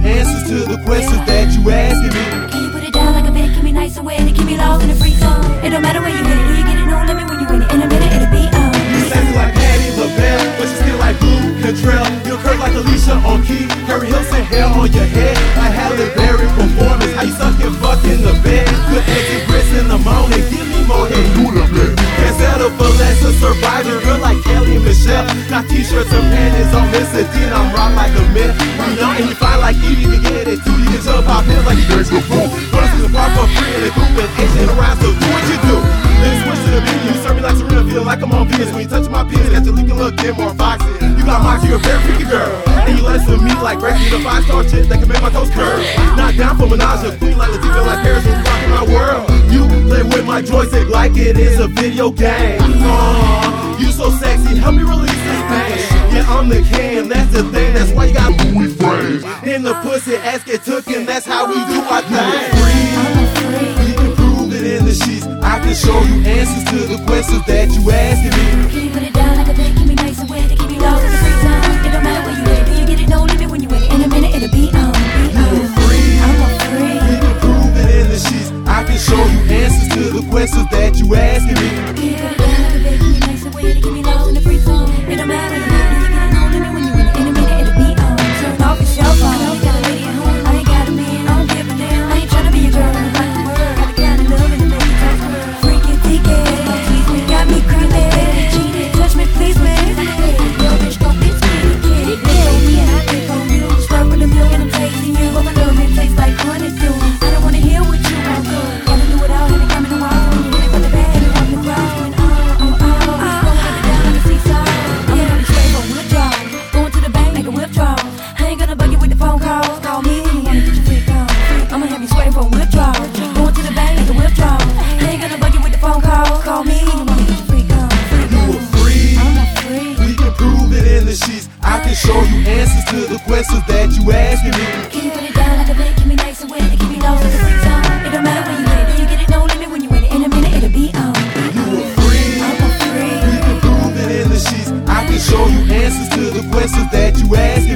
you answers to the questions that you asking me. Can you put it down like a bed? Keep me nice and wet and keep me lost in the freak zone. Can't settle for less, a survivor, girl like Kelly Michelle. Got t-shirts and panties on Mr. Dean, I'm rock like a myth. You young and you fine like you get it. You can jump off hills like you dance the fool. First in the park for free and the group and Asian around, so do what you do. Then switch to the you serve me like Serena, feel like I'm on PS. When you touch my penis, got you looking look dim more foxy. You got moxie, you're a very freaky girl. And you let us meet like Gracie, the five star chick that can make my toes curl. Not down for menage, a queen like Latifah, joystick like it is a video game. Aw, you so sexy, help me release this pain. Yeah, I'm the king, that's the thing, that's why you got Louis frames. In the pussy, ass get took, and that's how we do our thing. We can prove it in the sheets. I can show you answers to the questions that you asking me. Can you put it down like a bed? Keep me nice and wet keep me lost in the freak zone. It don't matter where you it, do you get it? No limit when you win it. In a minute, it'll be on. Be You're on. free. I'm free. We can prove it in the sheets. I can show you answers to the questions that you asking me. Show you answers to the questions that you asking me. Can you put it down like a bed? Keep me nice and wet and keep me lost in the freak zone. It don't matter where you do you get it? No limit when you win it. In a minute, it'll be on. You are free. I'm a freak. We can prove it in the sheets. I can show you answers to the questions that you asking me.